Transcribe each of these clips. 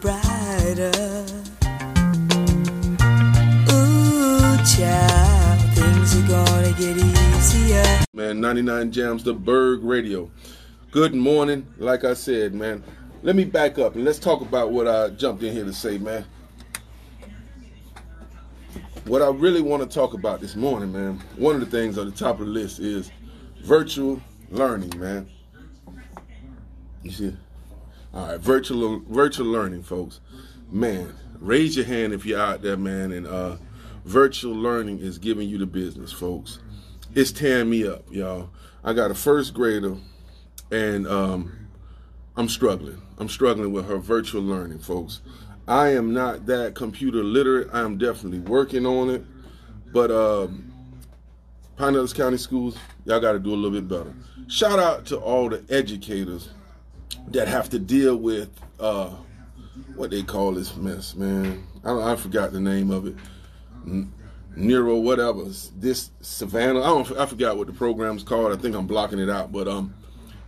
brighter. Ooh, child, things are gonna get easier. Man, 99 Jams, the Bird Radio. Good morning. Like I said, man, let me back up and let's talk about what I jumped in here to say, man. What I really want to talk about this morning, man, one of the things on the top of the list is virtual learning, man. You see? All right, virtual virtual learning, folks. Man, raise your hand if you're out there, man, and uh virtual learning is giving you the business, folks. It's tearing me up, y'all. I got a first grader and um I'm struggling. I'm struggling with her virtual learning, folks. I am not that computer literate. I am definitely working on it. But um Pinellas County Schools, y'all got to do a little bit better. Shout out to all the educators that have to deal with uh, what they call this mess, man. I I forgot the name of it. N- Nero, whatever. This Savannah, I don't, I forgot what the program's called. I think I'm blocking it out, but um,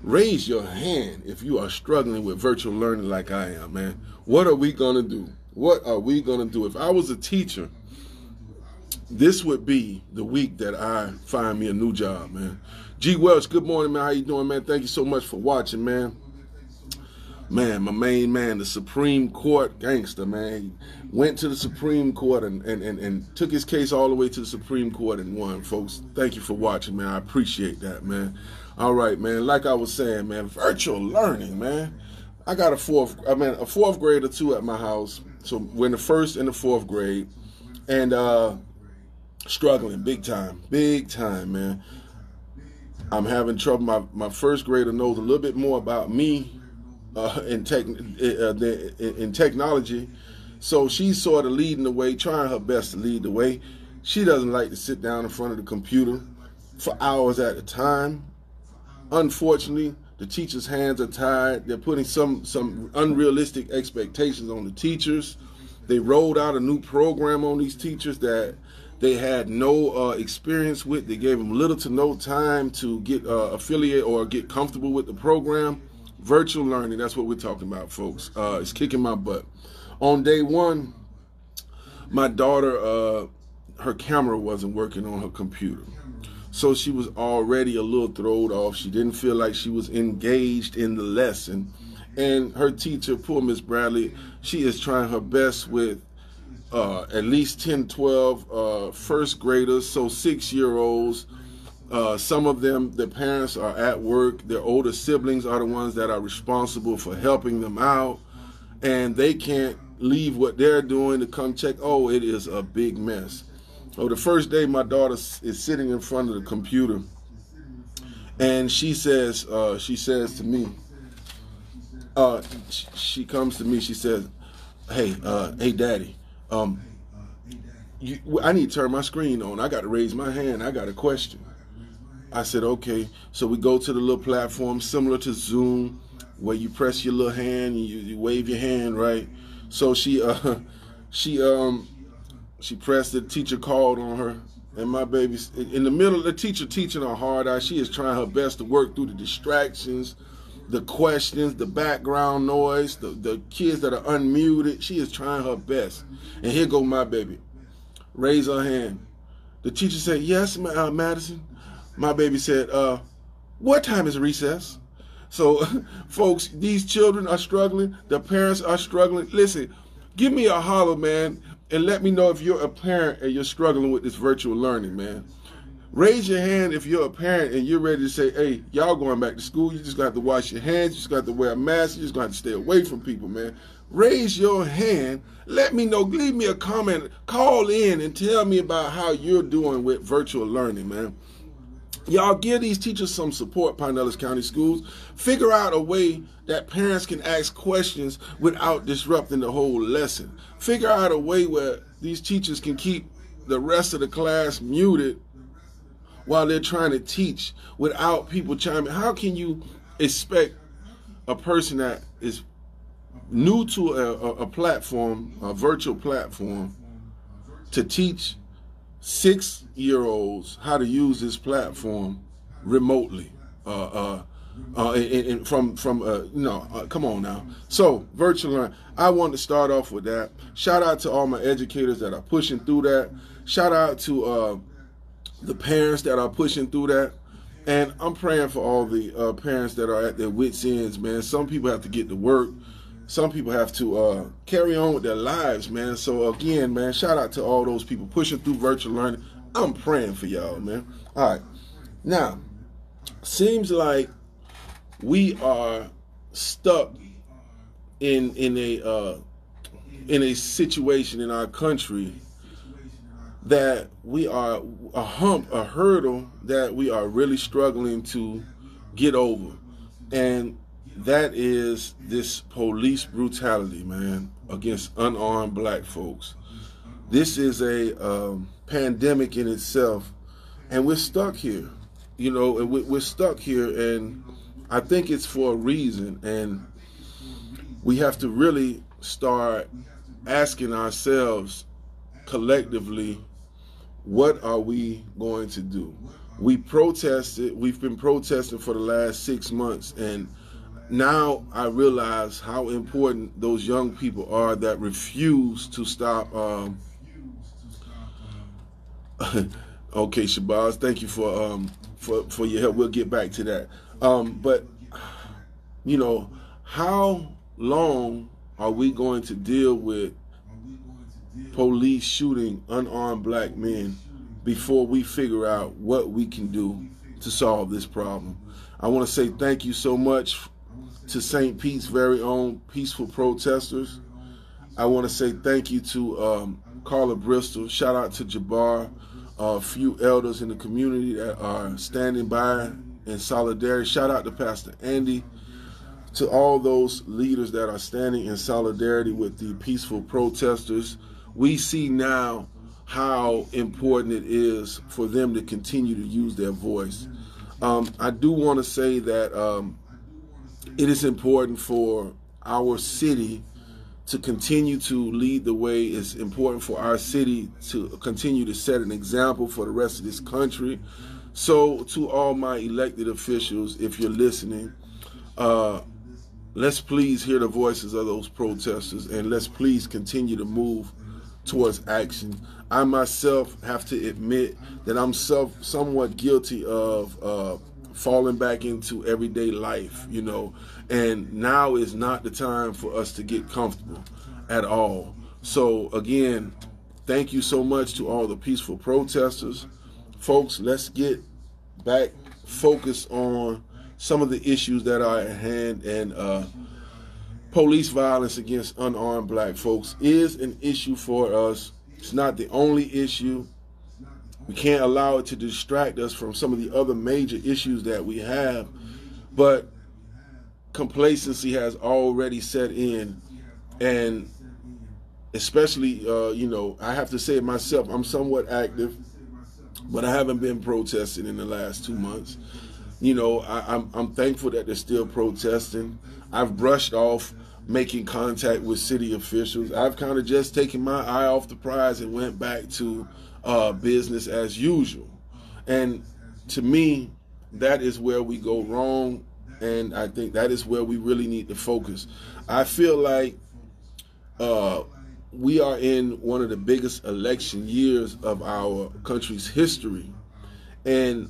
raise your hand if you are struggling with virtual learning like I am, man. What are we gonna do? What are we gonna do? If I was a teacher this would be the week that I find me a new job, man. G Welch, good morning, man. How you doing, man? Thank you so much for watching, man. Man, my main man, the Supreme Court gangster, man. Went to the Supreme Court and, and, and, and took his case all the way to the Supreme Court and won, folks. Thank you for watching, man. I appreciate that, man. All right, man. Like I was saying, man, virtual learning, man. I got a fourth, I mean, a fourth grade or two at my house. So we're in the first and the fourth grade. And uh struggling big time, big time, man. I'm having trouble. My, my first grader knows a little bit more about me uh, in tech uh, in technology, so she's sort of leading the way, trying her best to lead the way. She doesn't like to sit down in front of the computer for hours at a time. Unfortunately, the teachers' hands are tied. They're putting some some unrealistic expectations on the teachers. They rolled out a new program on these teachers that they had no uh, experience with. They gave them little to no time to get uh, affiliate or get comfortable with the program. Virtual learning, that's what we're talking about, folks. Uh, it's kicking my butt. On day one, my daughter, uh, her camera wasn't working on her computer. So she was already a little thrown off. She didn't feel like she was engaged in the lesson. And her teacher, poor Miss Bradley, she is trying her best with uh, at least 10, 12 uh, first graders, so six year olds. Uh, some of them, the parents are at work. Their older siblings are the ones that are responsible for helping them out. And they can't leave what they're doing to come check. Oh, it is a big mess. So the first day, my daughter is sitting in front of the computer, and she says, uh, she says to me, uh, she comes to me, she says, "Hey, uh, hey, daddy, um, you, I need to turn my screen on. I got to raise my hand. I got a question. I said, okay. So we go to the little platform similar to Zoom, where you press your little hand, you, you wave your hand, right? So she, uh, she, um, she pressed. The teacher called on her, and my baby in the middle. Of the teacher teaching her hard out. She is trying her best to work through the distractions the questions, the background noise, the, the kids that are unmuted. She is trying her best. And here go my baby. Raise her hand. The teacher said, yes, uh, Madison. My baby said, uh, what time is recess? So, folks, these children are struggling. The parents are struggling. Listen, give me a holler, man, and let me know if you're a parent and you're struggling with this virtual learning, man. Raise your hand if you're a parent and you're ready to say, hey, y'all going back to school. You just got to wash your hands. You just got to wear a mask. You just got to stay away from people, man. Raise your hand. Let me know. Leave me a comment. Call in and tell me about how you're doing with virtual learning, man. Y'all give these teachers some support, Pinellas County Schools. Figure out a way that parents can ask questions without disrupting the whole lesson. Figure out a way where these teachers can keep the rest of the class muted while they're trying to teach without people chiming. How can you expect a person that is new to a, a, a platform, a virtual platform, to teach six year olds how to use this platform remotely. Uh, uh, uh, and, and from from uh, no, uh, come on now. So virtual learning. I want to start off with that. Shout out to all my educators that are pushing through that. Shout out to uh, the parents that are pushing through that. And I'm praying for all the uh, parents that are at their wits' ends, man. Some people have to get to work. Some people have to uh, carry on with their lives, man. So again, man, shout out to all those people pushing through virtual learning. I'm praying for y'all, man. All right. Now, seems like we are stuck in in a uh, in a situation in our country that we are a hump, a hurdle that we are really struggling to get over, and that is this police brutality, man, against unarmed black folks. This is a um, pandemic in itself, and we're stuck here, you know, and we're stuck here, and I think it's for a reason, and we have to really start asking ourselves collectively, what are we going to do? We protested, we've been protesting for the last six months, and now I realize how important those young people are that refuse to stop. Um, okay, Shabazz, thank you for um, for for your help. We'll get back to that. Um, but you know, how long are we going to deal with police shooting unarmed black men before we figure out what we can do to solve this problem? I want to say thank you so much to St. Pete's very own peaceful protesters. I want to say thank you to um, Carla Bristol. Shout out to Jabbar, a few elders in the community that are standing by in solidarity. Shout out to Pastor Andy, to all those leaders that are standing in solidarity with the peaceful protesters. We see now how important it is for them to continue to use their voice. Um, I do want to say that um, it is important for our city to continue to lead the way. It's important for our city to continue to set an example for the rest of this country. So, to all my elected officials, if you're listening, uh, let's please hear the voices of those protesters and let's please continue to move towards action. I myself have to admit that I'm self somewhat guilty of uh, falling back into everyday life, you know, and now is not the time for us to get comfortable at all. So again, thank you so much to all the peaceful protesters folks, let's get back focused on some of the issues that are at hand and uh, police violence against unarmed black folks is an issue for us. It's not the only issue. We can't allow it to distract us from some of the other major issues that we have. But complacency has already set in. And especially, uh, you know, I have to say it myself, I'm somewhat active but I haven't been protesting in the last two months. You know, I, I'm, I'm thankful that they're still protesting. I've brushed off making contact with city officials. I've kind of just taken my eye off the prize and went back to uh, business as usual. And to me, that is where we go wrong. And I think that is where we really need to focus. I feel like uh, we are in one of the biggest election years of our country's history. And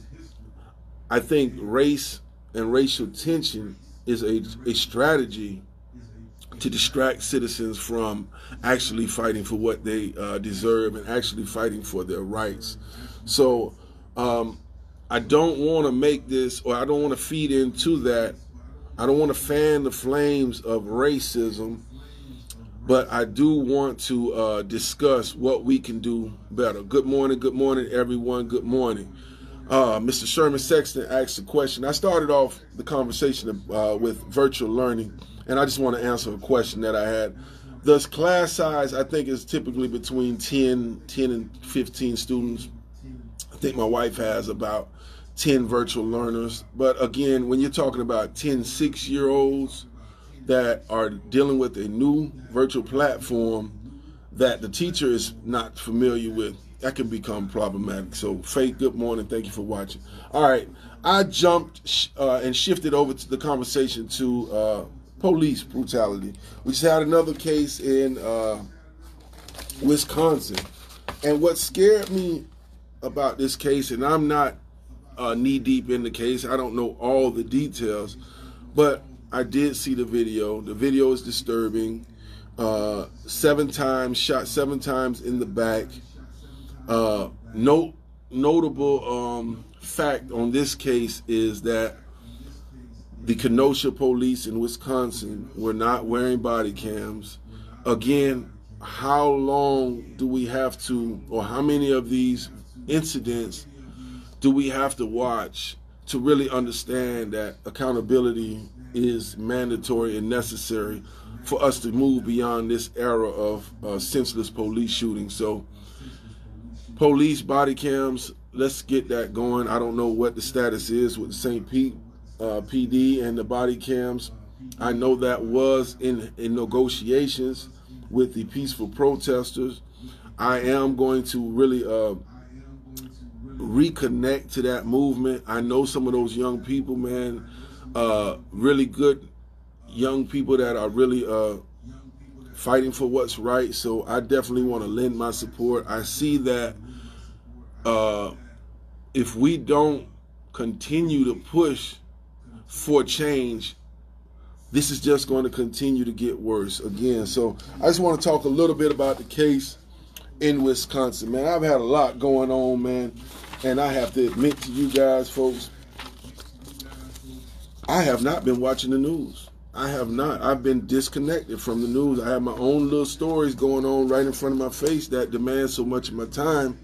I think race and racial tension is a, a strategy to distract citizens from actually fighting for what they uh, deserve and actually fighting for their rights. So um, I don't want to make this, or I don't want to feed into that. I don't want to fan the flames of racism but I do want to uh, discuss what we can do better. Good morning, good morning, everyone. Good morning. Uh, Mr. Sherman Sexton asked a question. I started off the conversation uh, with virtual learning, and I just want to answer a question that I had. The class size, I think, is typically between 10, 10 and 15 students. I think my wife has about 10 virtual learners. But again, when you're talking about 10 six year olds, that are dealing with a new virtual platform that the teacher is not familiar with that can become problematic. So, Faith, good morning. Thank you for watching. All right, I jumped uh, and shifted over to the conversation to uh, police brutality. We just had another case in uh, Wisconsin, and what scared me about this case, and I'm not uh, knee deep in the case. I don't know all the details, but I did see the video. The video is disturbing. Uh, seven times shot, seven times in the back. Uh, notable um, fact on this case is that the Kenosha police in Wisconsin were not wearing body cams. Again, how long do we have to, or how many of these incidents do we have to watch to really understand that accountability is mandatory and necessary for us to move beyond this era of uh, senseless police shootings? So, police body cams, let's get that going. I don't know what the status is with St. Pete uh, PD and the body cams. I know that was in, in negotiations with the peaceful protesters. I am going to really uh, reconnect to that movement. I know some of those young people, man, uh, really good young people that are really uh, fighting for what's right. So I definitely want to lend my support. I see that uh, if we don't continue to push for change, this is just going to continue to get worse again. So I just want to talk a little bit about the case in Wisconsin, man. I've had a lot going on, man. And I have to admit to you guys, folks, I have not been watching the news. I have not. I've been disconnected from the news. I have my own little stories going on right in front of my face that demand so much of my time.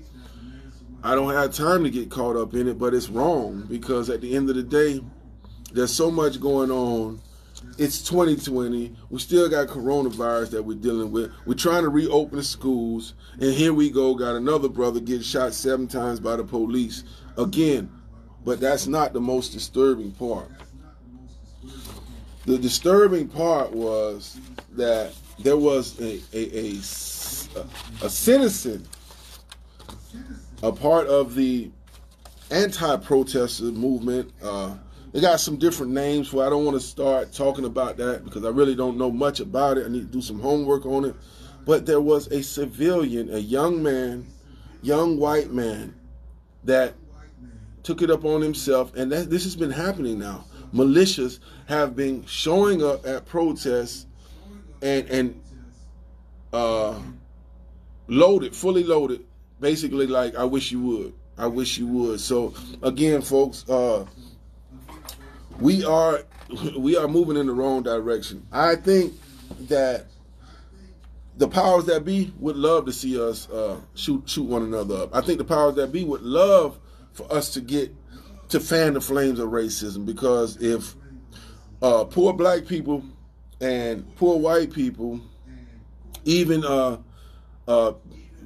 I don't have time to get caught up in it, but it's wrong because at the end of the day, there's so much going on it's 2020. We still got coronavirus that we're dealing with. We're trying to reopen the schools, and here we go. Got another brother getting shot seven times by the police again. But that's not the most disturbing part. The disturbing part was that there was a a, a, a citizen, a part of the anti-protester movement. Uh, they got some different names for. I don't want to start talking about that because I really don't know much about it. I need to do some homework on it. But there was a civilian, a young man, young white man, that took it up on himself, and that, this has been happening now. Militias have been showing up at protests and and uh, loaded, fully loaded, basically like I wish you would. I wish you would. So again, folks, uh, we are we are moving in the wrong direction. I think that the powers that be would love to see us uh, shoot shoot one another up. I think the powers that be would love for us to get to fan the flames of racism because if uh, poor black people and poor white people, even uh, uh,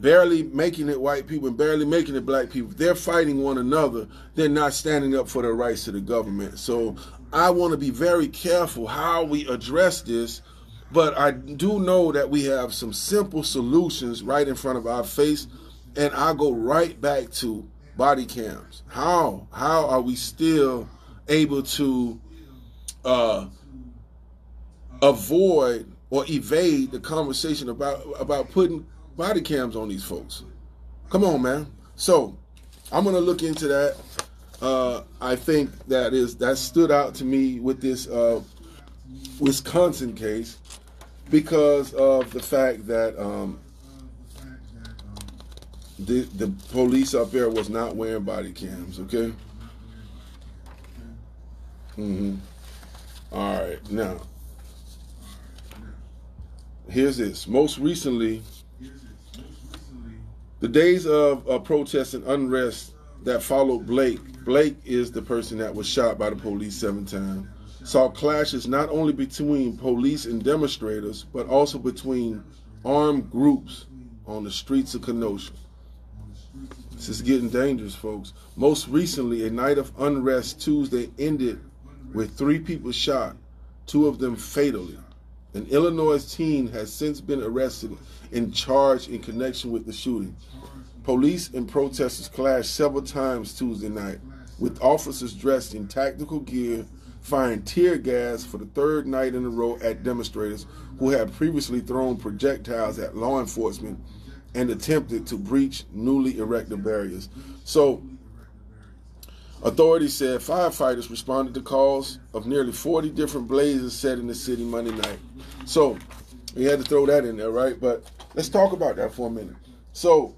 barely making it white people and barely making it black people, they're fighting one another. They're not standing up for the rights of the government. So I want to be very careful how we address this. But I do know that we have some simple solutions right in front of our face. And I go right back to body cams. How? How are we still able to uh, avoid or evade the conversation about about putting body cams on these folks. Come on, man. So I'm gonna look into that. Uh, I think that is that stood out to me with this uh, Wisconsin case because of the fact that um, the the police up there was not wearing body cams. Okay. Mm-hmm. All right. Now, here's this. Most recently, the days of uh, protest and unrest that followed Blake, Blake is the person that was shot by the police seven times, saw clashes not only between police and demonstrators, but also between armed groups on the streets of Kenosha. This is getting dangerous, folks. Most recently, a night of unrest Tuesday ended with three people shot, two of them fatally. An Illinois teen has since been arrested and charged in connection with the shooting. Police and protesters clashed several times Tuesday night, with officers dressed in tactical gear firing tear gas for the third night in a row at demonstrators who had previously thrown projectiles at law enforcement and attempted to breach newly erected barriers. So, authorities said firefighters responded to calls of nearly 40 different blazes set in the city Monday night. So, we had to throw that in there, right? But let's talk about that for a minute. So,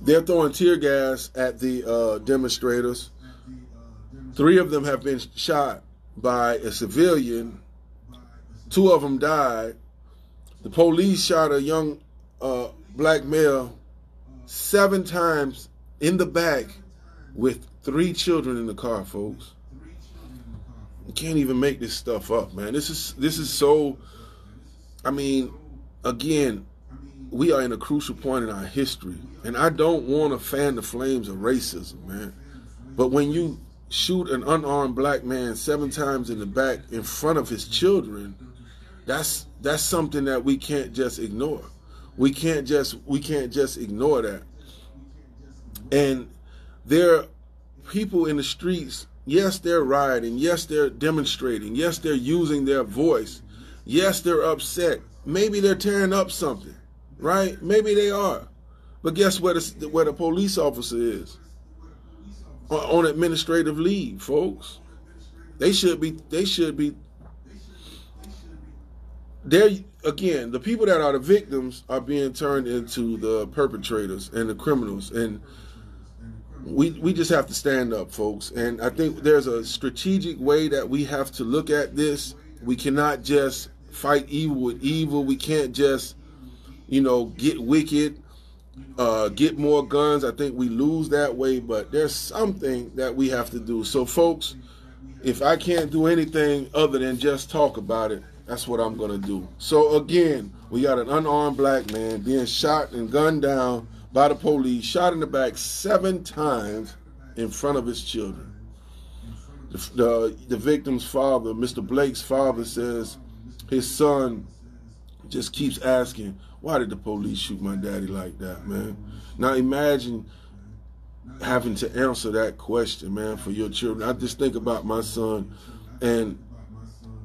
they're throwing tear gas at the uh, demonstrators. Three of them have been shot by a civilian. Two of them died. The police shot a young uh, black male seven times in the back with three children in the car, folks. You can't even make this stuff up, man. This is this is so. I mean, again, we are in a crucial point in our history, and I don't want to fan the flames of racism, man. But when you shoot an unarmed black man seven times in the back in front of his children, that's that's something that we can't just ignore. We can't just we can't just ignore that. And there are people in the streets, yes, they're rioting, yes, they're demonstrating, yes, they're using their voice, yes, they're upset. Maybe they're tearing up something, right? Maybe they are. But guess where the, where the police officer is? on administrative leave, folks. They should be. They should be. There again, the people that are the victims are being turned into the perpetrators and the criminals, and we we just have to stand up, folks. And I think there's a strategic way that we have to look at this. We cannot just fight evil with evil. We can't just, you know, get wicked uh, get more guns. I think we lose that way, but there's something that we have to do. So, folks, if I can't do anything other than just talk about it, that's what I'm to do. So, again, we got an unarmed black man being shot and gunned down by the police, shot in the back seven times in front of his children. The, the, the victim's father, Mr. Blake's father, says his son just keeps asking, why did the police shoot my daddy like that, man? Now imagine having to answer that question, man, for your children. I just think about my son, and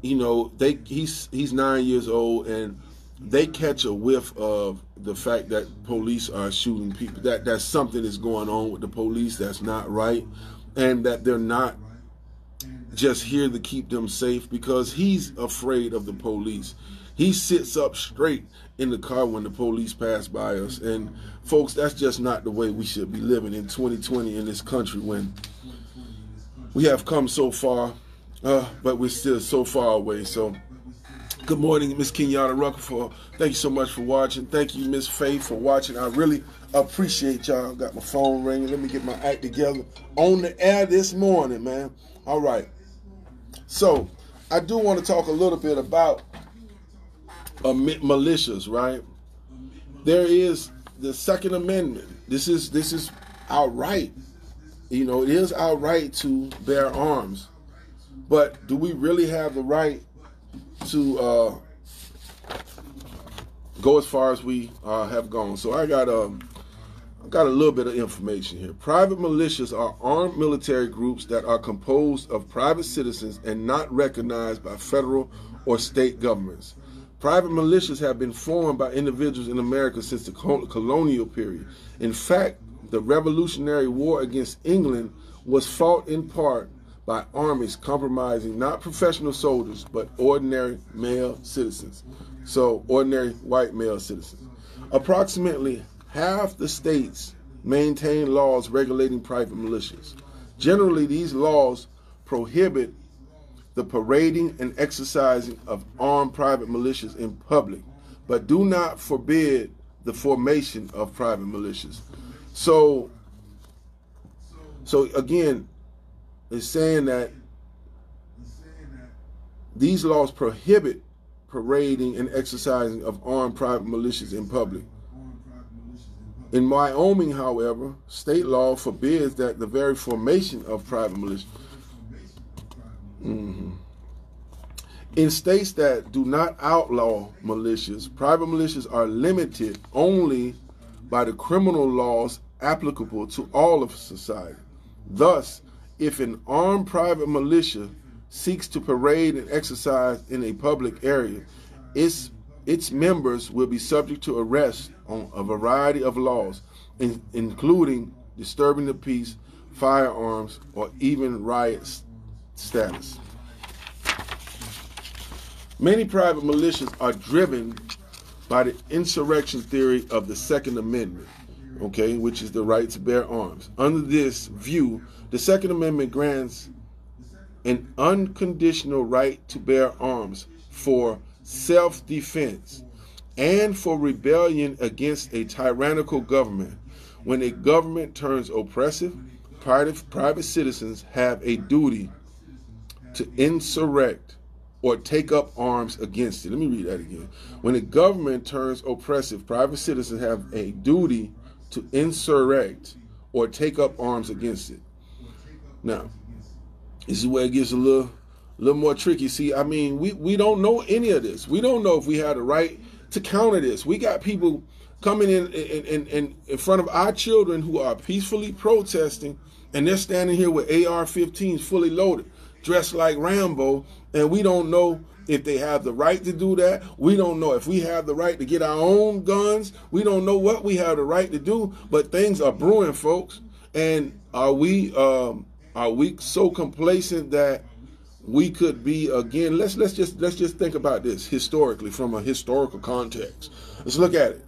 you know, they he's he's nine years old, and they catch a whiff of the fact that police are shooting people. That that something is going on with the police that's not right, and that they're not just here to keep them safe because he's afraid of the police. He sits up straight in the car when the police pass by us. And folks, that's just not the way we should be living in 2020 in this country when we have come so far, uh, but we're still so far away. So good morning, Miss Kenyatta Rucker. thank you so much for watching. Thank you, Miss Faith, for watching. I really appreciate y'all. Got my phone ringing. Let me get my act together on the air this morning, man. All right. So I do want to talk a little bit about uh, militias, right? There is the Second Amendment. This is this is our right. You know, it is our right to bear arms, but do we really have the right to uh, go as far as we uh, have gone? So I got um, I got a little bit of information here. Private militias are armed military groups that are composed of private citizens and not recognized by federal or state governments. Private militias have been formed by individuals in America since the colonial period. In fact, the Revolutionary War against England was fought in part by armies compromising not professional soldiers, but ordinary male citizens. So, ordinary white male citizens. Approximately half the states maintain laws regulating private militias. Generally, these laws prohibit the parading and exercising of armed private militias in public, but do not forbid the formation of private militias. So, so again, it's saying that these laws prohibit parading and exercising of armed private militias in public. In Wyoming, however, state law forbids that the very formation of private militias Mm-hmm. In states that do not outlaw militias, private militias are limited only by the criminal laws applicable to all of society. Thus, if an armed private militia seeks to parade and exercise in a public area, its its members will be subject to arrest on a variety of laws, in, including disturbing the peace, firearms, or even riot status. Many private militias are driven by the insurrection theory of the Second Amendment, okay, which is the right to bear arms. Under this view, the Second Amendment grants an unconditional right to bear arms for self defense and for rebellion against a tyrannical government. When a government turns oppressive, private, private citizens have a duty to insurrect or take up arms against it. Let me read that again. When a government turns oppressive, private citizens have a duty to insurrect or take up arms against it. Now, this is where it gets a little, little more tricky. See, I mean, we, we don't know any of this. We don't know if we had a right to counter this. We got people coming in in, in, in, in front of our children who are peacefully protesting, and they're standing here with AR-15s fully loaded, dressed like Rambo, and we don't know if they have the right to do that. We don't know if we have the right to get our own guns. We don't know what we have the right to do, but things are brewing, folks. And are we um, are we so complacent that we could be again? Let's let's just let's just think about this historically from a historical context. Let's look at it.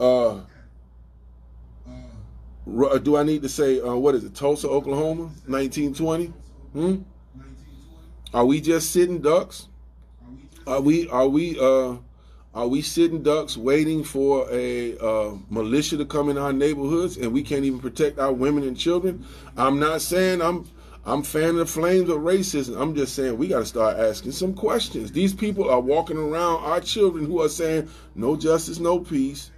Uh, do I need to say uh, what is it? Tulsa, Oklahoma, 1920. Hmm. Are we just sitting ducks? Are we are we uh are we sitting ducks waiting for a uh, militia to come in our neighborhoods and we can't even protect our women and children? I'm not saying I'm I'm fanning the flames of racism. I'm just saying we got to start asking some questions. These people are walking around our children who are saying no justice, no peace.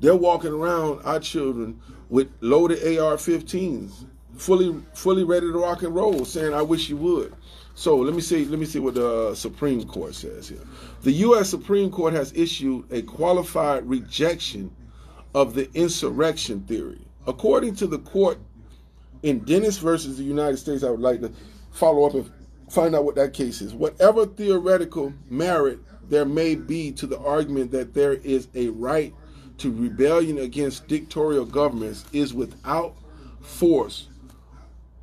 They're walking around our children with loaded AR-15s, fully fully ready to rock and roll, saying I wish you would. So let me see. Let me see what the Supreme Court says here. The U.S. Supreme Court has issued a qualified rejection of the insurrection theory. According to the court in Dennis versus the United States, I would like to follow up and find out what that case is. Whatever theoretical merit there may be to the argument that there is a right to rebellion against dictatorial governments is without force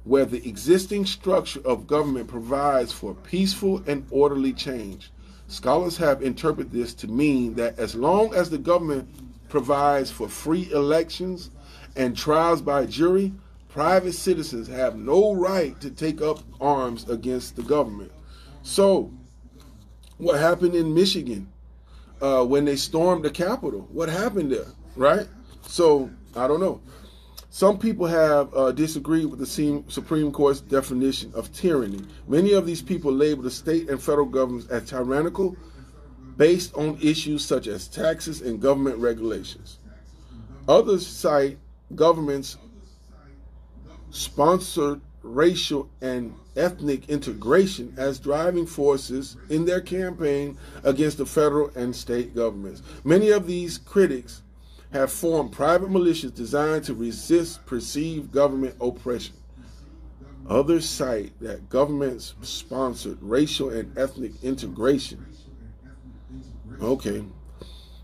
where the existing structure of government provides for peaceful and orderly change. Scholars have interpreted this to mean that as long as the government provides for free elections and trials by jury, private citizens have no right to take up arms against the government. So, what happened in Michigan uh, when they stormed the Capitol? What happened there, right? So, I don't know. Some people have uh, disagreed with the Supreme Court's definition of tyranny. Many of these people label the state and federal governments as tyrannical based on issues such as taxes and government regulations. Others cite governments sponsored racial and ethnic integration as driving forces in their campaign against the federal and state governments. Many of these critics have formed private militias designed to resist perceived government oppression. Others cite that governments sponsored racial and ethnic integration. Okay.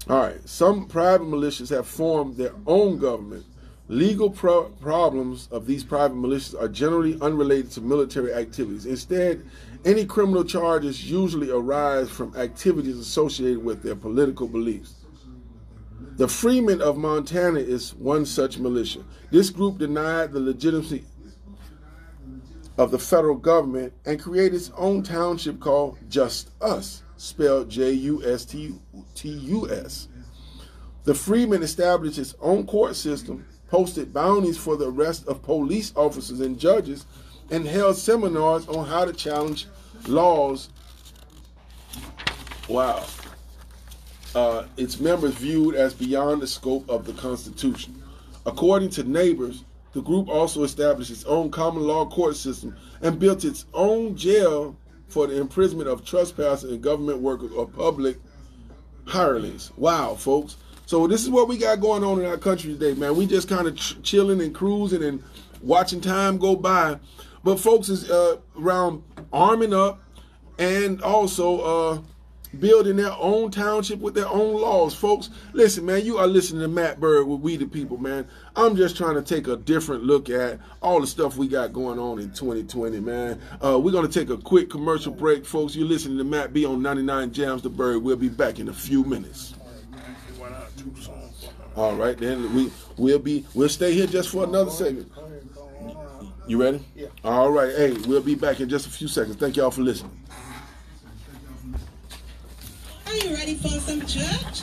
All right. Some private militias have formed their own government. Legal pro- problems of these private militias are generally unrelated to military activities. Instead, any criminal charges usually arise from activities associated with their political beliefs. The Freemen of Montana is one such militia. This group denied the legitimacy of the federal government and created its own township called Just Us, spelled J U S T U S. The Freemen established its own court system, posted bounties for the arrest of police officers and judges, and held seminars on how to challenge laws. Wow uh, its members viewed as beyond the scope of the Constitution. According to neighbors, the group also established its own common law court system and built its own jail for the imprisonment of trespassers and government workers or public hirelings. Wow, folks. So this is what we got going on in our country today, man. We just kind of ch- chilling and cruising and watching time go by. But folks is uh, around arming up and also uh, building their own township with their own laws. Folks, listen, man, you are listening to Matt Bird with We the People, man. I'm just trying to take a different look at all the stuff we got going on in 2020, man. Uh, we're going to take a quick commercial break, folks. You're listening to Matt B on 99 Jams the Bird. We'll be back in a few minutes. All right, then we we'll be we'll stay here just for another segment. You ready? Yeah. All right. Hey, we'll be back in just a few seconds. Thank y'all for listening. Are you ready for some church?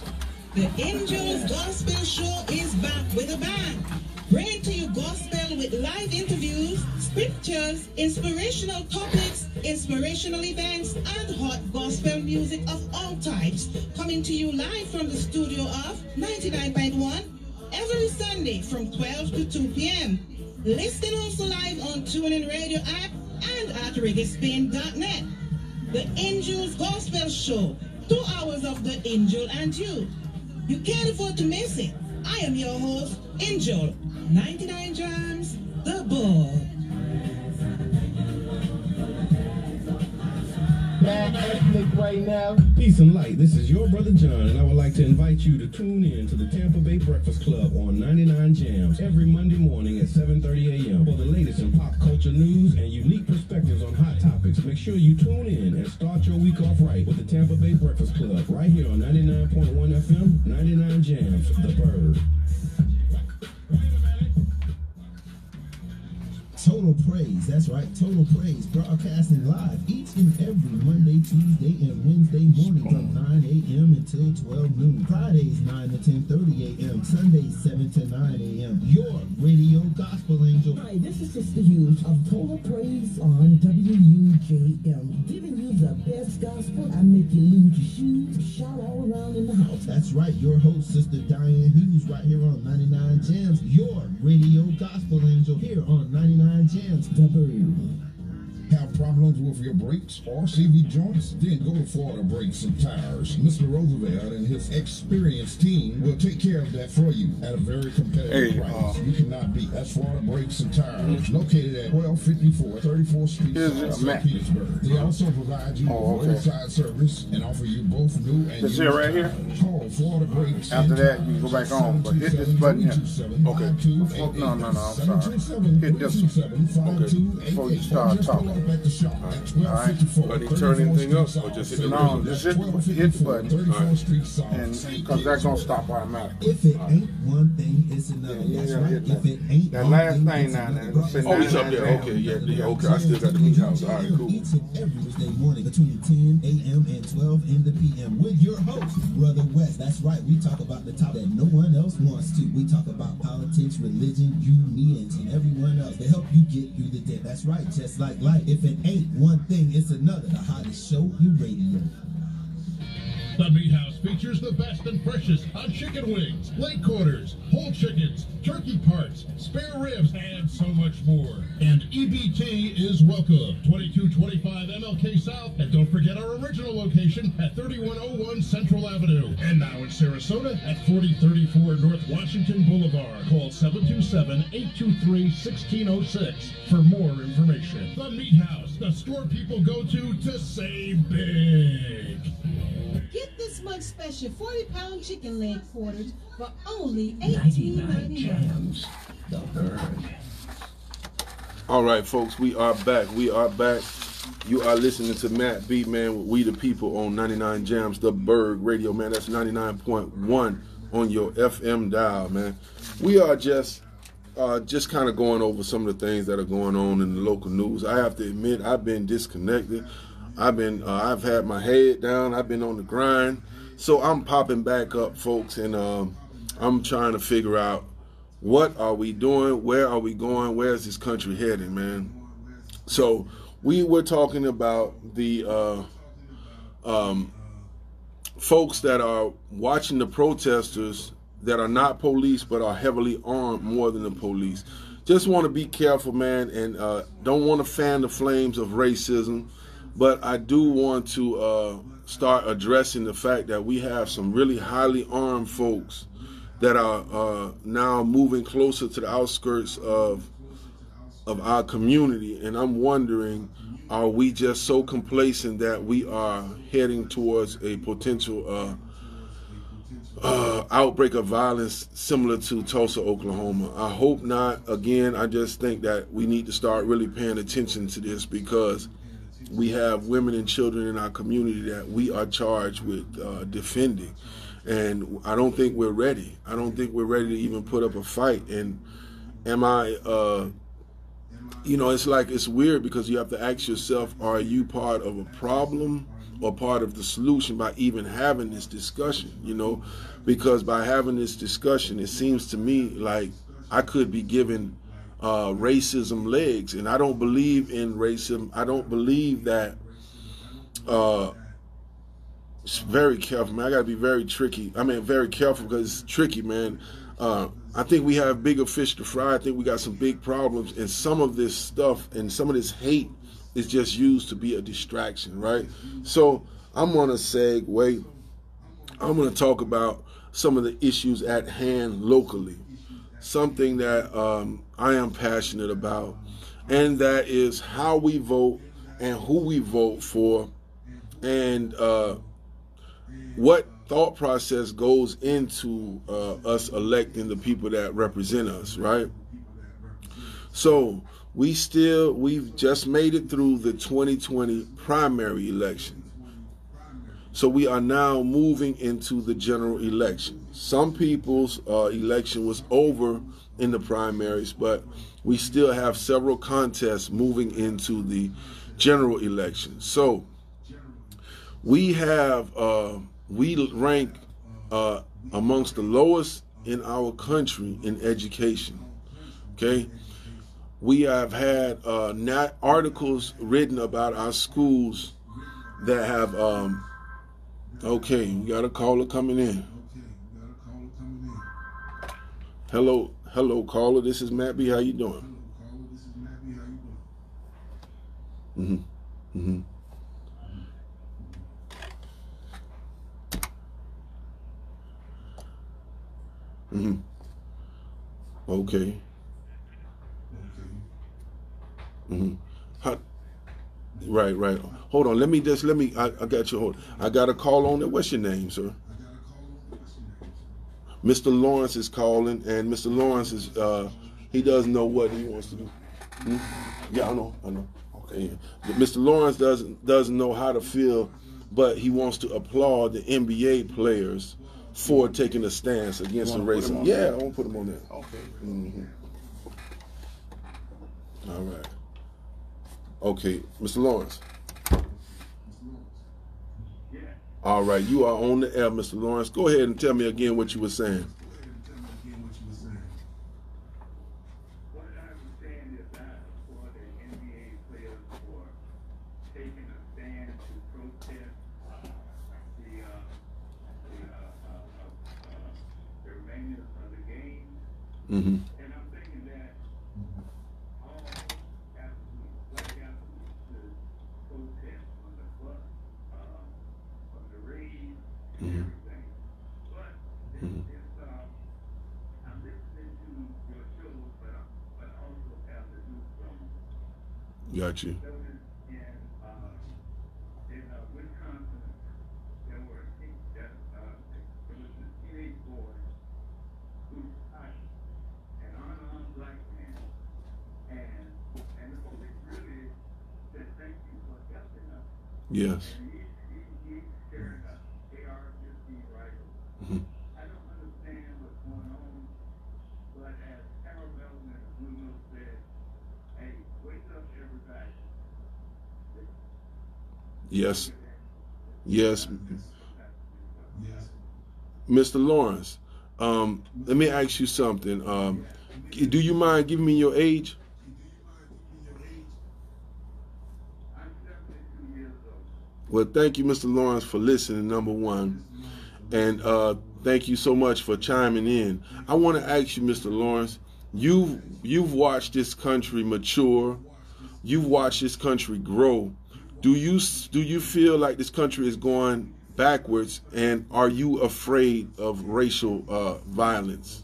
The Angels Gospel Show is back with a bang. Bringing to you gospel with live interviews, scriptures, inspirational topics, inspirational events, and hot gospel music of all types. Coming to you live from the studio of 99.1 every Sunday from 12 to 2 p.m. Listen also live on TuneIn Radio app and at reggaespin.net. The Angels Gospel Show. Two hours of the angel and you. You can't afford to miss it. I am your host, Angel. 99 Jams, the ball. Right now. Peace and light. This is your brother John, and I would like to invite you to tune in to the Tampa Bay Breakfast Club on 99 Jams every Monday morning at 7:30 a.m. for the latest in pop culture news and unique perspectives on hot topics. Make sure you tune in and start your week off right with the Tampa Bay Breakfast Club right here on 99.1 FM, 99 Jams, The Bird. Total Praise, that's right, Total Praise, broadcasting live each and every Monday, Tuesday, and Wednesday morning from 9 a.m. until 12 noon. Fridays 9 to 10:30 a.m. Sundays 7 to 9 a.m. Your radio gospel angel. Hi, this is Sister Hughes of Total Praise on WUJM, giving you the best gospel. I make you lose your shoes, shout all around in the house. That's right, your host, Sister Diane Hughes, right here on 99 Jams, your radio gospel angel here on 99 The Bird. Have problems with your brakes or CV joints? Then go to Florida Brakes and Tires. Mr. Roosevelt and his experienced team will take care of that for you at a very competitive price. uh, you cannot beat that's Florida Brakes and Tires, located at 1254 34th Street, Here's South a St. Petersburg. They also provide you Oh, with okay. roadside service and offer you both new and This used right here? Call Florida Brakes After that, you go back on, but hit this button here. Okay. Oh, no, no, no, I'm sorry. Hit this. Okay. Before you start talking. Alright. But he turn anything up or just hit the No, just hit, the- hit the button, and because that's gonna stop automatically. If it ain't one thing, it's another. Yeah, That's yeah, right. yeah. If it ain't That one last thing, it's there, another. Oh, he's up 99 there. Okay, yeah, yeah, okay. I still got the meat house. All right, cool. Each and every Wednesday morning between 10 a.m. and 12 in the p.m. with your host, Brother West. That's right. We talk about the topic that no one else wants to. We talk about politics, religion, you, me, and everyone else to help you get through the day. That's right. Just like life. If it ain't one thing, it's another. The hottest show, you radio. The Meat House features the best and freshest on chicken wings, leg quarters, whole chickens, turkey parts, spare ribs, and so much more. And EBT is welcome. 2225 MLK South. And don't forget our original location at 3101 Central Avenue. And now in Sarasota at 4034 North Washington Boulevard. Call 727-823-1606 for more information. The Meat House, the store people go to to save big. Get this month's special 40 pound chicken leg quarters for only 99 $18.99. Jams, The Bird. All right, folks, we are back. We are back. You are listening to Matt B, man, with We the People on 99 Jams, the Bird Radio, man. That's 99.1 on your FM dial, man. We are just uh, just kind of going over some of the things that are going on in the local news. I have to admit, I've been disconnected. I've been, uh, I've had my head down. I've been on the grind. So I'm popping back up, folks, and um, I'm trying to figure out what are we doing? Where are we going? Where is this country heading, man? So we were talking about the uh, um, folks that are watching the protesters that are not police but are heavily armed more than the police. Just want to be careful, man, and uh, don't want to fan the flames of racism, but I do want to uh, start addressing the fact that we have some really highly armed folks that are uh, now moving closer to the outskirts of of our community, and I'm wondering, are we just so complacent that we are heading towards a potential uh, outbreak of violence similar to Tulsa, Oklahoma? I hope not. Again, I just think that we need to start really paying attention to this because we have women and children in our community that we are charged with uh, defending. And I don't think we're ready. I don't think we're ready to even put up a fight. And am I, uh, you know, it's like it's weird because you have to ask yourself, are you part of a problem or part of the solution by even having this discussion? You know, because by having this discussion, it seems to me like I could be given uh, racism legs, and I don't believe in racism. I don't believe that. Uh, it's very careful, man. I gotta be very tricky. I mean, very careful because it's tricky, man. Uh, I think we have bigger fish to fry. I think we got some big problems, and some of this stuff and some of this hate is just used to be a distraction, right? So I'm gonna segue. I'm gonna talk about some of the issues at hand locally, something that um, I am passionate about, and that is how we vote and who we vote for, and uh, what thought process goes into uh, us electing the people that represent us, right? So we still, we've just made it through the 2020 primary election. So we are now moving into the general election. Some people's uh, election was over in the primaries, but we still have several contests moving into the general election. So we have uh, we rank uh, amongst the lowest in our country in education. Okay, we have had uh, not articles written about our schools that have. Um, okay, we got a caller coming in. Okay, we gotta call her coming in. Hello, hello, caller. This is Matt B. How you doing? Mm-hmm. Mm-hmm. Mm-hmm. Okay. Mm-hmm. How, right, right. Hold on. Let me just let me. I, I got you. Hold. I got a call on it. What's your name, sir? Mr. Lawrence is calling, and Mr. Lawrence is uh, he doesn't know what he wants to do. Hmm? Yeah, I know. I know. Okay. Mr. Lawrence doesn't doesn't know how to feel, but he wants to applaud the NBA players for taking a stance against the racism. Yeah, I won't put him on there. Okay. Mm-hmm. All right. Okay, Mr. Lawrence. All right, you are on the air, Mr. Lawrence. Go ahead and tell me again what you were saying. Mm-hmm. And I'm thinking that all athletes, black athletes, should protest on the bus, uh, on the rave, and Mhm. everything. But it's, Mhm. it's, uh, I'm listening to your show, but I, but I also have to do some Got you. notice in, uh, in, uh, Wisconsin, there were, that, uh, there was a teenage boy who shot an unarmed black man, and, and the police really said, thank you for helping us. Yes. And he, he, he carried a AR-15 rifle. Mhm. I don't understand what's going on, but as Harold Melvin and Blue Note said, hey, wake up everybody. Yes. Yes. Mr. Lawrence, um, let me ask you something. Um, do you mind giving me your age? Well, thank you, Mr. Lawrence, for listening, number one. And uh, thank you so much for chiming in. I want to ask you, Mr. Lawrence, you've, you've watched this country mature, you've watched this country grow. Do you, do you feel like this country is going backwards? And are you afraid of racial uh, violence?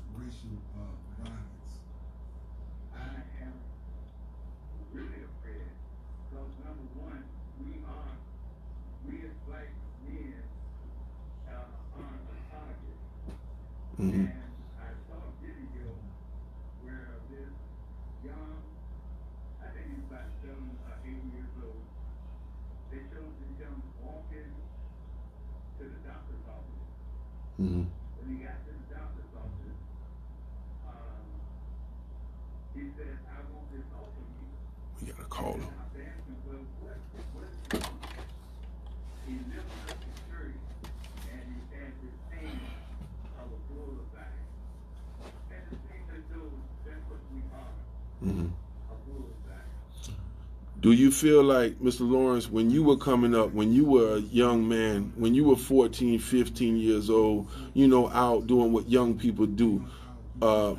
Mm-hmm. And I saw a video where this young, I think he's about seven or eight years old, they showed this young walking to the doctor's office. Mm-hmm. When he got to the doctor's office, um, he said, I want this off of you. We gotta call him. I asked him, well, what, what is going on? He lifted up his shirt and he had this hand of a bullseye. And the thing that do, that's what we are, Mm-hmm. a bullseye. Do you feel like, Mr. Lawrence, when you were coming up, when you were a young man, when you were 14, 15 years old, you know, out doing what young people do, uh,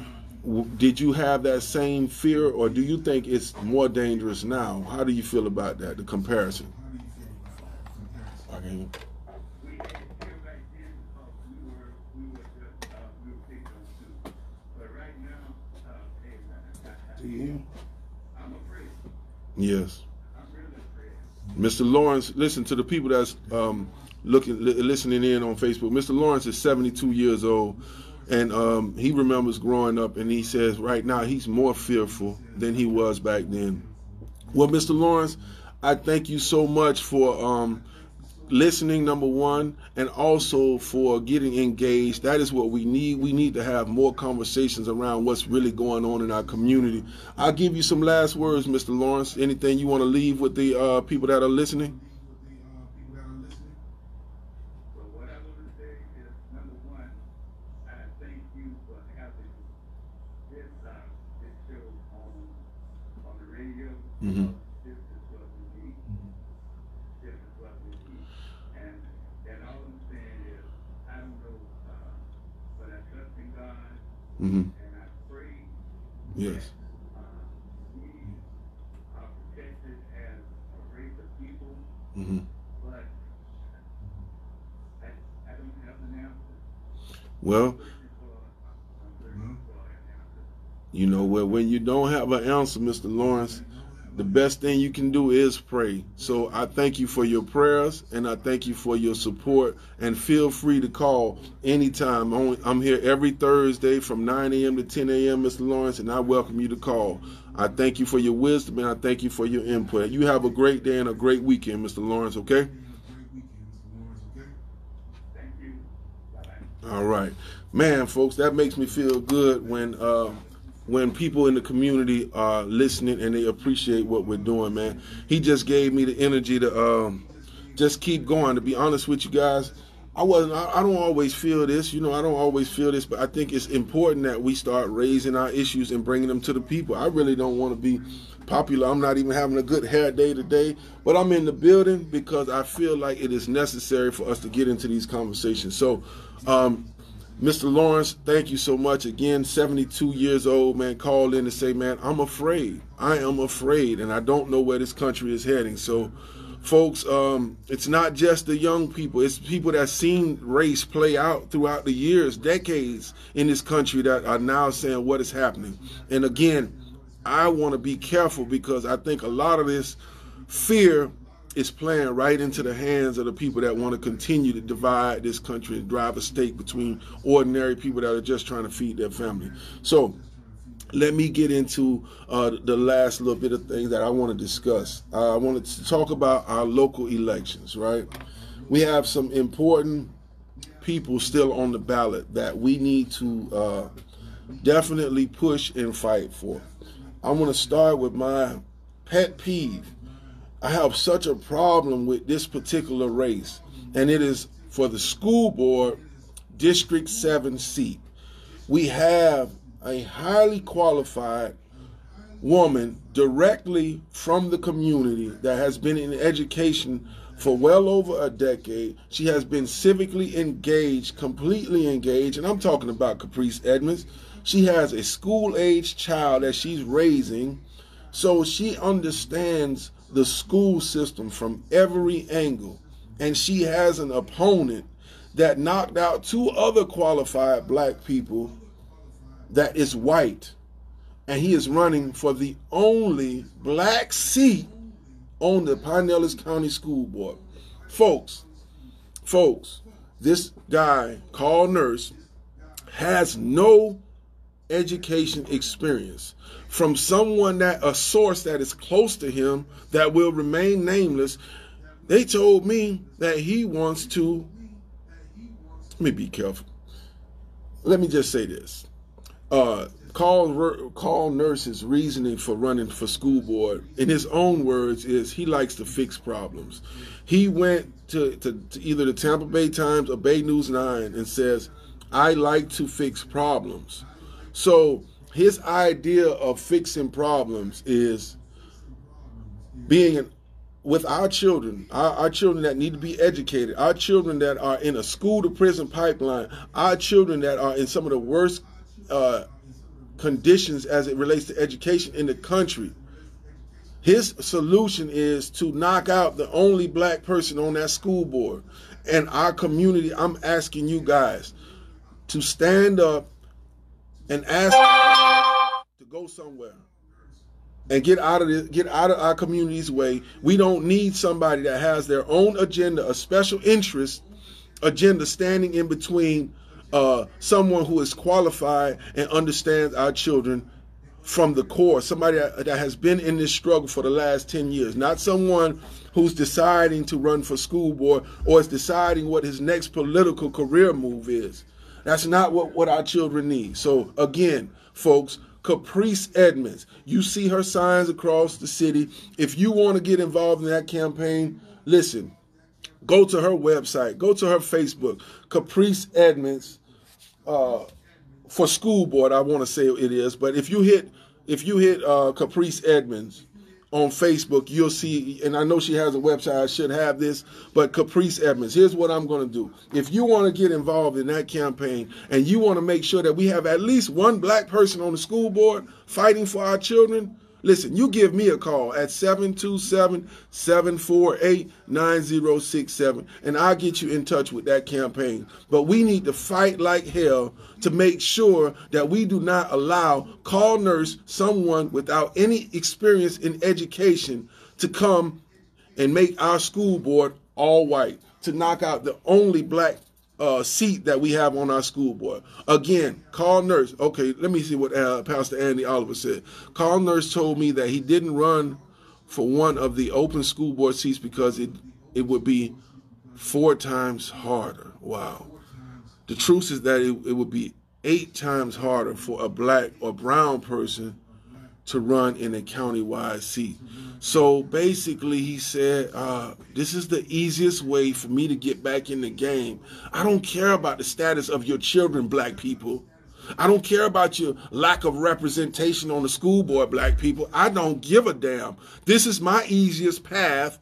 w- did you have that same fear, or do you think it's more dangerous now? How do you feel about that, the comparison? Okay. We had fear back then because we were, we were just, uh, we were victims too. But right now, uh, hey, I, I, Do you? Yes. Mr. Lawrence, listen to the people that's um, looking, li- listening in on Facebook. Mr. Lawrence is 72 years old, and um, he remembers growing up, and he says right now he's more fearful than he was back then. Well, Mr. Lawrence, I thank you so much for um, listening, number one, and also for getting engaged. That is what we need. We need to have more conversations around what's really going on in our community. I'll give you some last words, Mr. Lawrence. Anything you want to leave with the uh, people that are listening? But what I want to say is, number one, I thank you for having this, uh, this show on, on the radio. Mhm. This is what we need. This is what we need. And, and all I'm saying is, I don't know, uh, but I trust in God Mm-hmm. and I pray Yes. uh, we are protected as a race of people, Mm-hmm. but I, I don't have an answer. Well, you know, well, when you don't have an answer, Mr. Lawrence, the best thing you can do is pray. So I thank you for your prayers and I thank you for your support. And feel free to call anytime. I'm I'm here every Thursday from 9 a.m. to 10 a.m., Mr. Lawrence, and I welcome you to call. I thank you for your wisdom and I thank you for your input. You have a great day and a great weekend, Mr. Lawrence, okay? All right, man, folks, that makes me feel good when uh, when people in the community are listening and they appreciate what we're doing, man. He just gave me the energy to um, just keep going. To be honest with you guys, I wasn't. I, I don't always feel this, you know. I don't always feel this, but I think it's important that we start raising our issues and bringing them to the people. I really don't want to be popular. I'm not even having a good hair day today, but I'm in the building because I feel like it is necessary for us to get into these conversations. So, um, Mr. Lawrence, thank you so much again. 72 years old, man, called in to say, man, I'm afraid. I am afraid, and I don't know where this country is heading. So, folks, um, it's not just the young people, it's people that seen race play out throughout the years, decades in this country that are now saying what is happening. And again, I want to be careful because I think a lot of this fear is playing right into the hands of the people that want to continue to divide this country and drive a stake between ordinary people that are just trying to feed their family. So, let me get into uh, the last little bit of things that I want to discuss. Uh, I wanted to talk about our local elections, right? We have some important people still on the ballot that we need to uh, definitely push and fight for. I want to start with my pet peeve. I have such a problem with this particular race, and it is for the school board District 7 seat. We have a highly qualified woman directly from the community that has been in education for well over a decade. She has been civically engaged, completely engaged, and I'm talking about Caprice Edmonds. She has a school age child that she's raising, so she understands the school system from every angle. and she has an opponent that knocked out two other qualified black people that is white. And he is running for the only black seat on the Pinellas County School Board. Folks, folks, this guy Karl Nurse has no education experience from someone that a source that is close to him that will remain nameless they told me that he wants to let me be careful let me just say this uh Karl, Karl Nurse's reasoning for running for school board, in his own words, is he likes to fix problems. He went to, to, to either the Tampa Bay Times or Bay News 9 and says, I like to fix problems. So his idea of fixing problems is being with our children, our, our, children that need to be educated, our children that are in a school to prison pipeline, our children that are in some of the worst uh, conditions as it relates to education in the country. His solution is to knock out the only black person on that school board. And our community, I'm asking you guys to stand up and ask to go somewhere and get out of the, get out of our community's way. We don't need somebody that has their own agenda, a special interest agenda standing in between uh, someone who is qualified and understands our children from the core, somebody that, that has been in this struggle for the last 10 years, not someone who's deciding to run for school board or is deciding what his next political career move is. That's not what, what our children need. So, again, folks, Caprice Edmonds, you see her signs across the city. If you want to get involved in that campaign, listen, go to her website, go to her Facebook, Caprice Edmonds uh, for school board, I want to say it is. But if you hit if you hit uh, Caprice Edmonds on Facebook, you'll see, and I know she has a website. I should have this, but Caprice Edmonds. Here's what I'm going to do. If you want to get involved in that campaign and you want to make sure that we have at least one black person on the school board fighting for our children, Listen, you give me a call at 727 748 9067, and I'll get you in touch with that campaign. But we need to fight like hell to make sure that we do not allow Karl Nurse, someone without any experience in education, to come and make our school board all white, to knock out the only black uh, seat that we have on our school board. Again, Karl Nurse. Okay, let me see what uh, Pastor Andy Oliver said. Karl Nurse told me that he didn't run for one of the open school board seats because it it would be four times harder. Wow. The truth is that it, it would be eight times harder for a black or brown person to run in a county-wide seat. So basically, he said, uh, "This is the easiest way for me to get back in the game. I don't care about the status of your children, black people. I don't care about your lack of representation on the school board, black people. I don't give a damn. This is my easiest path."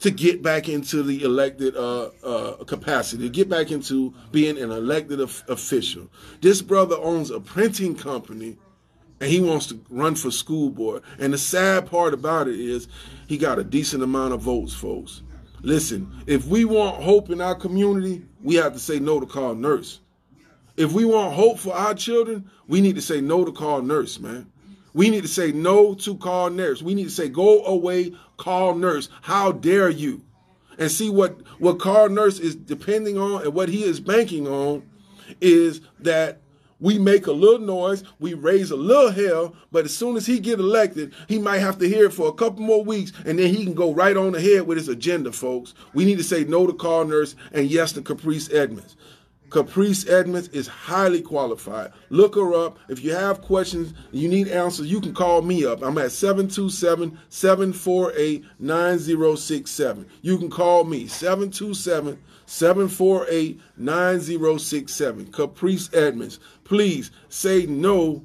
To get back into the elected uh, uh, capacity, to get back into being an elected official. This brother owns a printing company and he wants to run for school board. And the sad part about it is he got a decent amount of votes, folks. Listen, if we want hope in our community, we have to say no to Karl Nurse. If we want hope for our children, we need to say no to Karl Nurse, man. We need to say no to Karl Nurse. We need to say go away, Karl Nurse. How dare you? And see what what Karl Nurse is depending on and what he is banking on is that we make a little noise, we raise a little hell, but as soon as he get elected, he might have to hear it for a couple more weeks, and then he can go right on ahead with his agenda, folks. We need to say no to Karl Nurse and yes to Caprice Edmonds. Caprice Edmonds is highly qualified. Look her up. If you have questions, you need answers, you can call me up. I'm at 727 748 9067. You can call me 727 748 9067. Caprice Edmonds please say no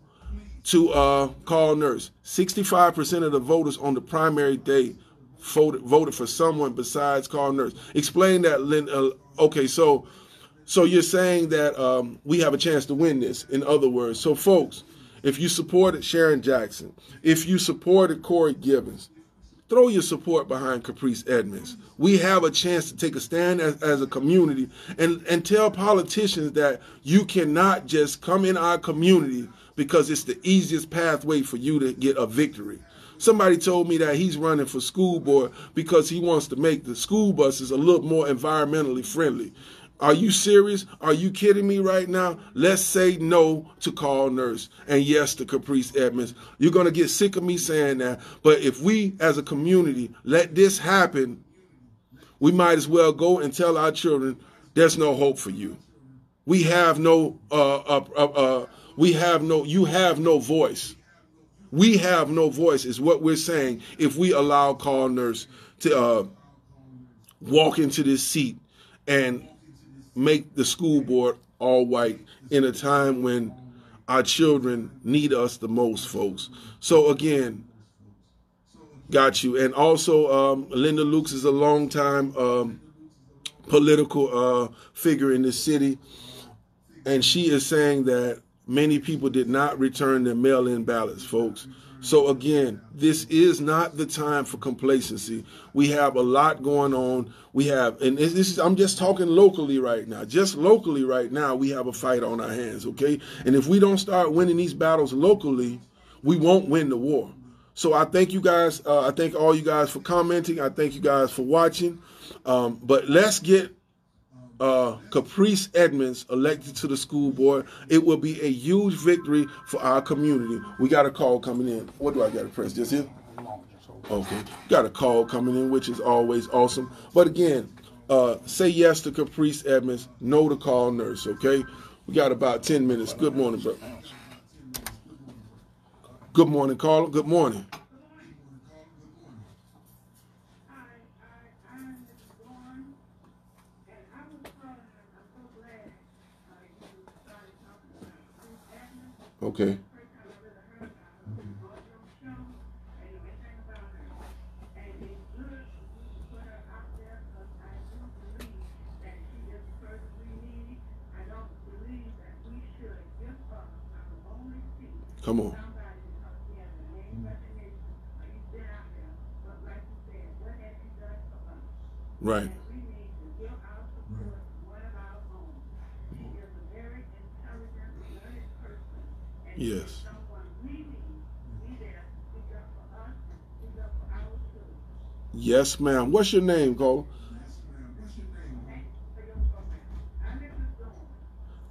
to uh, Karl Nurse. 65% of the voters on the primary day voted, voted for someone besides Karl Nurse. Explain that, Lynn. Uh, okay, so so you're saying that um, we have a chance to win this. In other words, so folks, if you supported Sharon Jackson, if you supported Corey Givens, throw your support behind Caprice Edmonds. We have a chance to take a stand as, as a community and, and tell politicians that you cannot just come in our community because it's the easiest pathway for you to get a victory. Somebody told me that he's running for school board because he wants to make the school buses a little more environmentally friendly. Are you serious? Are you kidding me right now? Let's say no to Karl Nurse and yes to Caprice Edmonds. You're going to get sick of me saying that. But if we as a community let this happen, we might as well go and tell our children there's no hope for you. We have no, uh, uh, uh, uh we have no, you have no voice. We have no voice, is what we're saying if we allow Karl Nurse to uh, walk into this seat and make the school board all white in a time when our children need us the most, folks. So again, got you. And also, um, Linda Lukes is a long time um, political uh, figure in the city, and she is saying that many people did not return their mail-in ballots, folks. So again, this is not the time for complacency. We have a lot going on. We have, and this is, I'm just talking locally right now. Just locally right now, we have a fight on our hands, okay? And if we don't start winning these battles locally, we won't win the war. So I thank you guys. Uh, I thank all you guys for commenting. I thank you guys for watching. Um, but let's get uh, Caprice Edmonds elected to the school board, it will be a huge victory for our community. We got a call coming in. What do I got to press? Just here? Okay. Got a call coming in, which is always awesome. But again, uh, say yes to Caprice Edmonds, no to Karl Nurse, okay? We got about 10 minutes. Good morning, bro. Good morning, Carl. Good morning. Okay. Come on. Right. Yes. Yes, ma'am. What's your name, Cole?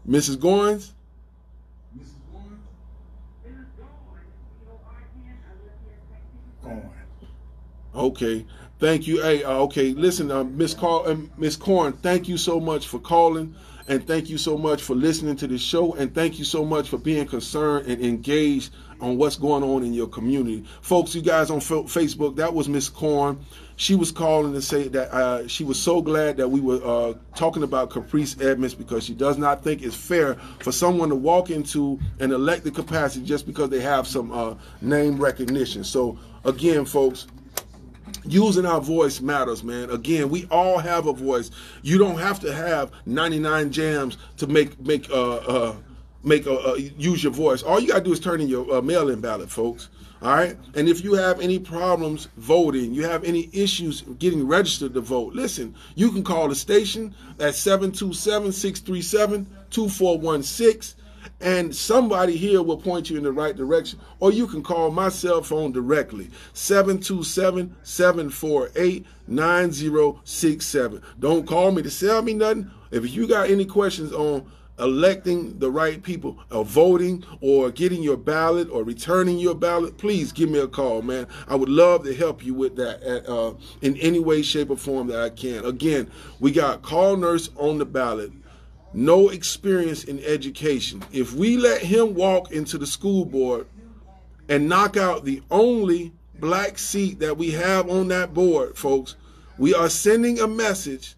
Mrs. Goins? Okay. Thank you. Hey, uh, okay. Listen, uh, Miss Call, uh, Miss Corn, thank you so much for calling. And thank you so much for listening to the show. And thank you so much for being concerned and engaged on what's going on in your community. Folks, you guys on Facebook, that was Miss Corn. She was calling to say that uh, she was so glad that we were uh, talking about Caprice Edmonds because she does not think it's fair for someone to walk into an elected capacity just because they have some uh, name recognition. So, again, folks, using our voice matters man. Again we all have a voice. You don't have to have 99 jams to make make uh uh make a, uh, use your voice. All you gotta do is turn in your uh, mail-in ballot folks. All right? And if you have any problems voting you have any issues getting registered to vote listen you can call the station at 727-637-2416 and somebody here will point you in the right direction. Or you can call my cell phone directly 727 748 9067. Don't call me to sell me nothing. If you got any questions on electing the right people or voting or getting your ballot or returning your ballot, please give me a call, man. I would love to help you with that at, uh, in any way, shape, or form that I can. Again, we got Karl Nurse on the ballot no experience in education. If we let him walk into the school board and knock out the only black seat that we have on that board, folks, we are sending a message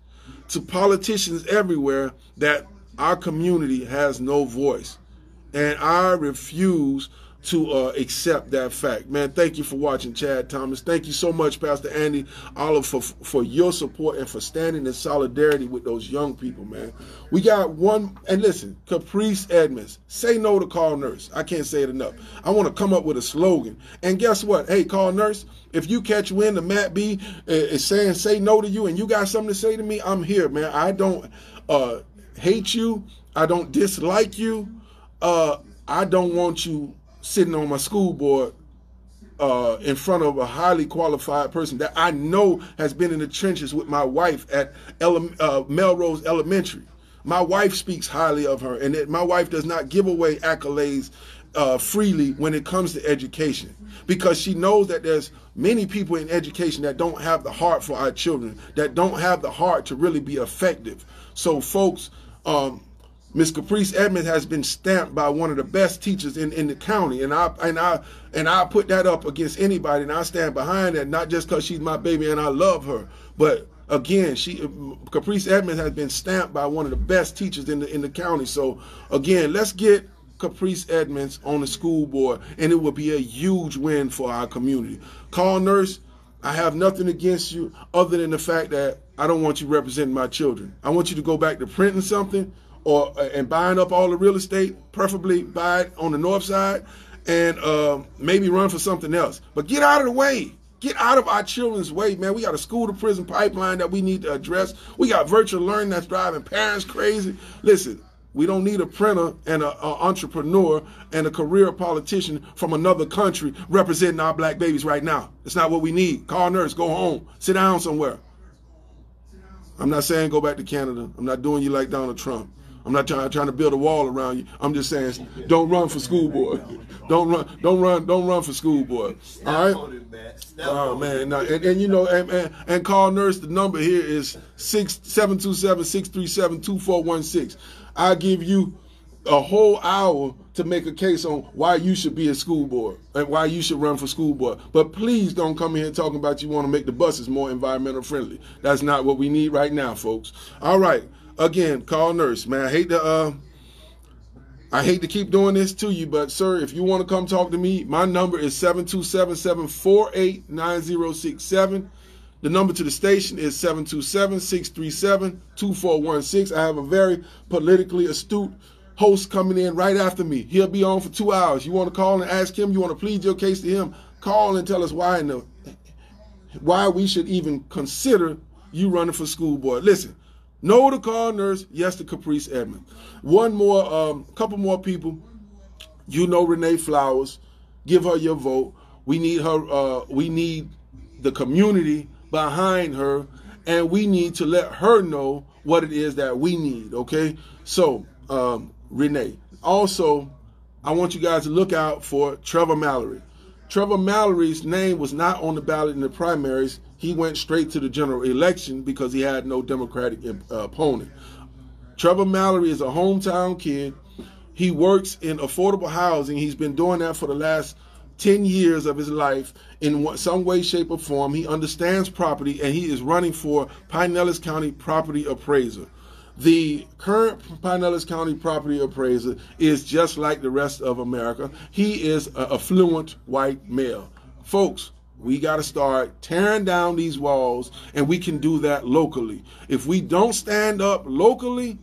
to politicians everywhere that our community has no voice. And I refuse to uh, accept that fact. Man, thank you for watching, Chad Thomas. Thank you so much, Pastor Andy Olive, for, for your support and for standing in solidarity with those young people, man. We got one, and listen, Caprice Edmonds, say no to Karl Nurse. I can't say it enough. I want to come up with a slogan. And guess what? Hey, Karl Nurse, if you catch wind of Matt B uh, is saying say no to you and you got something to say to me, I'm here, man. I don't uh, hate you. I don't dislike you. Uh, I don't want you sitting on my school board uh, in front of a highly qualified person that I know has been in the trenches with my wife at Ele- uh, Melrose Elementary. My wife speaks highly of her, and my wife does not give away accolades uh, freely when it comes to education because she knows that there's many people in education that don't have the heart for our children, that don't have the heart to really be effective. So, folks, um, Miss Caprice Edmonds has been stamped by one of the best teachers in, in the county, and I and I and I put that up against anybody, and I stand behind that, not just because she's my baby and I love her, but again, she Caprice Edmonds has been stamped by one of the best teachers in the in the county. So again, let's get Caprice Edmonds on the school board, and it will be a huge win for our community. Karl Nurse, I have nothing against you other than the fact that I don't want you representing my children. I want you to go back to printing something or uh, and buying up all the real estate, preferably buy it on the north side, and uh, maybe run for something else. But get out of the way. Get out of our children's way, man. We got a school to prison pipeline that we need to address. We got virtual learning that's driving parents crazy. Listen, we don't need a printer and an entrepreneur and a career politician from another country representing our black babies right now. It's not what we need. Karl Nurse, go home, sit down somewhere. I'm not saying go back to Canada. I'm not doing you like Donald Trump. I'm not trying, trying to build a wall around you. I'm just saying, don't run for school board. Don't run, don't run, don't run for school board. All right. Oh man, now, and, and, you know, and, and, and Karl Nurse. The number here is six seven two seven six three seven two four one six. I give you a whole hour to make a case on why you should be a school board and why you should run for school board. But please don't come here talking about you want to make the buses more environmental friendly. That's not what we need right now, folks. All right again, Karl Nurse, man. I hate to uh I hate to keep doing this to you, but sir, if you want to come talk to me, my number is 727-748-9067. The number to the station is 727-637-2416. I have a very politically astute host coming in right after me. He'll be on for two hours. You want to call and ask him, you want to plead your case to him, call and tell us why in the, why we should even consider you running for school board. Listen, no to Karl Nurse, yes to Caprice Edmond. One more, um, couple more people. You know Renee Flowers. Give her your vote. We need her. Uh, we need the community behind her, and we need to let her know what it is that we need. Okay. So um, Renee. Also, I want you guys to look out for Trevor Mallory. Trevor Mallory's name was not on the ballot in the primaries he went straight to the general election because he had no Democratic uh, opponent. Trevor Mallory is a hometown kid. He works in affordable housing. He's been doing that for the last 10 years of his life in some way, shape, or form. He understands property and he is running for Pinellas County property appraiser. The current Pinellas County property appraiser is just like the rest of America. He is an affluent white male. Folks, we got to start tearing down these walls, and we can do that locally. If we don't stand up locally,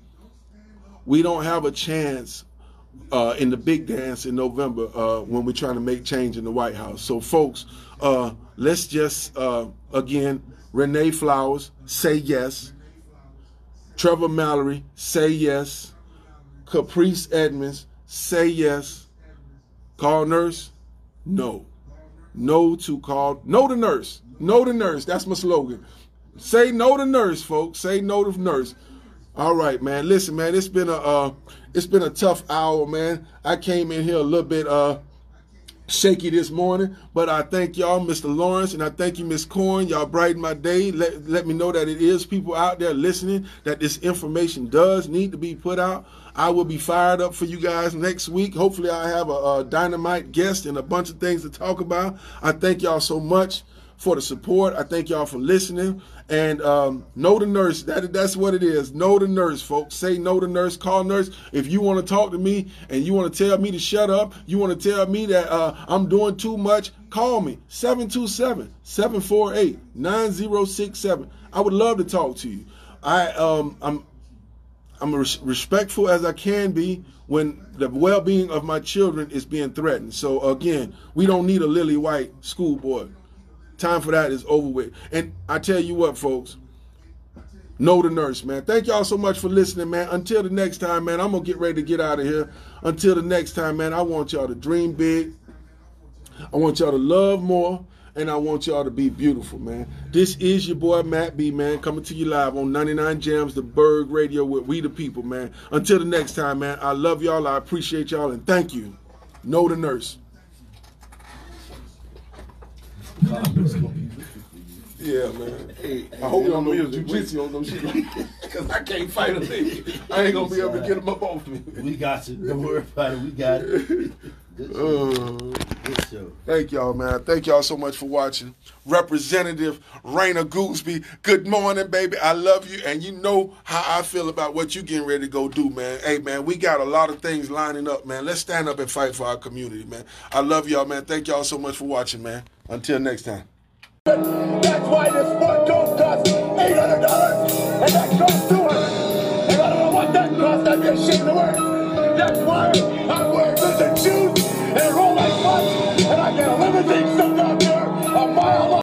we don't have a chance uh, in the big dance in November uh, when we're trying to make change in the White House. So, folks, uh, let's just, uh, again, Renee Flowers, say yes. Trevor Mallory, say yes. Caprice Edmonds, say yes. Karl Nurse, no. No to call, no to nurse. No to nurse. That's my slogan. Say no to nurse, folks. Say no to nurse. All right, man. Listen, man. It's been a uh, it's been a tough hour, man. I came in here a little bit uh shaky this morning, but I thank y'all, Mr. Lawrence, and I thank you, Miss Corn. Y'all brighten my day. Let let me know that it is people out there listening that this information does need to be put out. I will be fired up for you guys next week. Hopefully, I have a, a dynamite guest and a bunch of things to talk about. I thank y'all so much for the support. I thank y'all for listening. And um, know the nurse. That that's what it is. Know the nurse, folks. Say no to nurse. Karl Nurse. If you want to talk to me and you want to tell me to shut up, you want to tell me that uh, I'm doing too much, call me 727-748-9067. I would love to talk to you. I um I'm I'm res- respectful as I can be when the well-being of my children is being threatened. So again, we don't need a lily white school board. Time for that is over with. And I tell you what, folks, know the nurse, man. Thank y'all so much for listening, man. Until the next time, man, I'm gonna get ready to get out of here. Until the next time, man, I want y'all to dream big. I want y'all to love more. And I want y'all to be beautiful, man. This is your boy Matt B, man, coming to you live on 99 Jams, the Berg Radio with We the People, man. Until the next time, man, I love y'all. I appreciate y'all, and thank you. Know the nurse. Yeah, man. Hey, I hope y'all know jujitsu on those shit because I can't fight a lady. I ain't gonna be able to get them up off me. We got you. Don't worry about it. We got it. Good show. Uh, Good show. Thank y'all, man. Thank y'all so much for watching. Representative Rayner Goolsby, good morning, baby. I love you, and you know how I feel about what you getting ready to go do, man. Hey, man, we got a lot of things lining up, man. Let's stand up and fight for our community, man. I love y'all, man. Thank y'all so much for watching, man. Until next time. That's why this sport don't cost eight hundred dollars, and that costs two hundred. And I don't know what that costs. I'd be ashamed to. That's why I shoes and roll like butts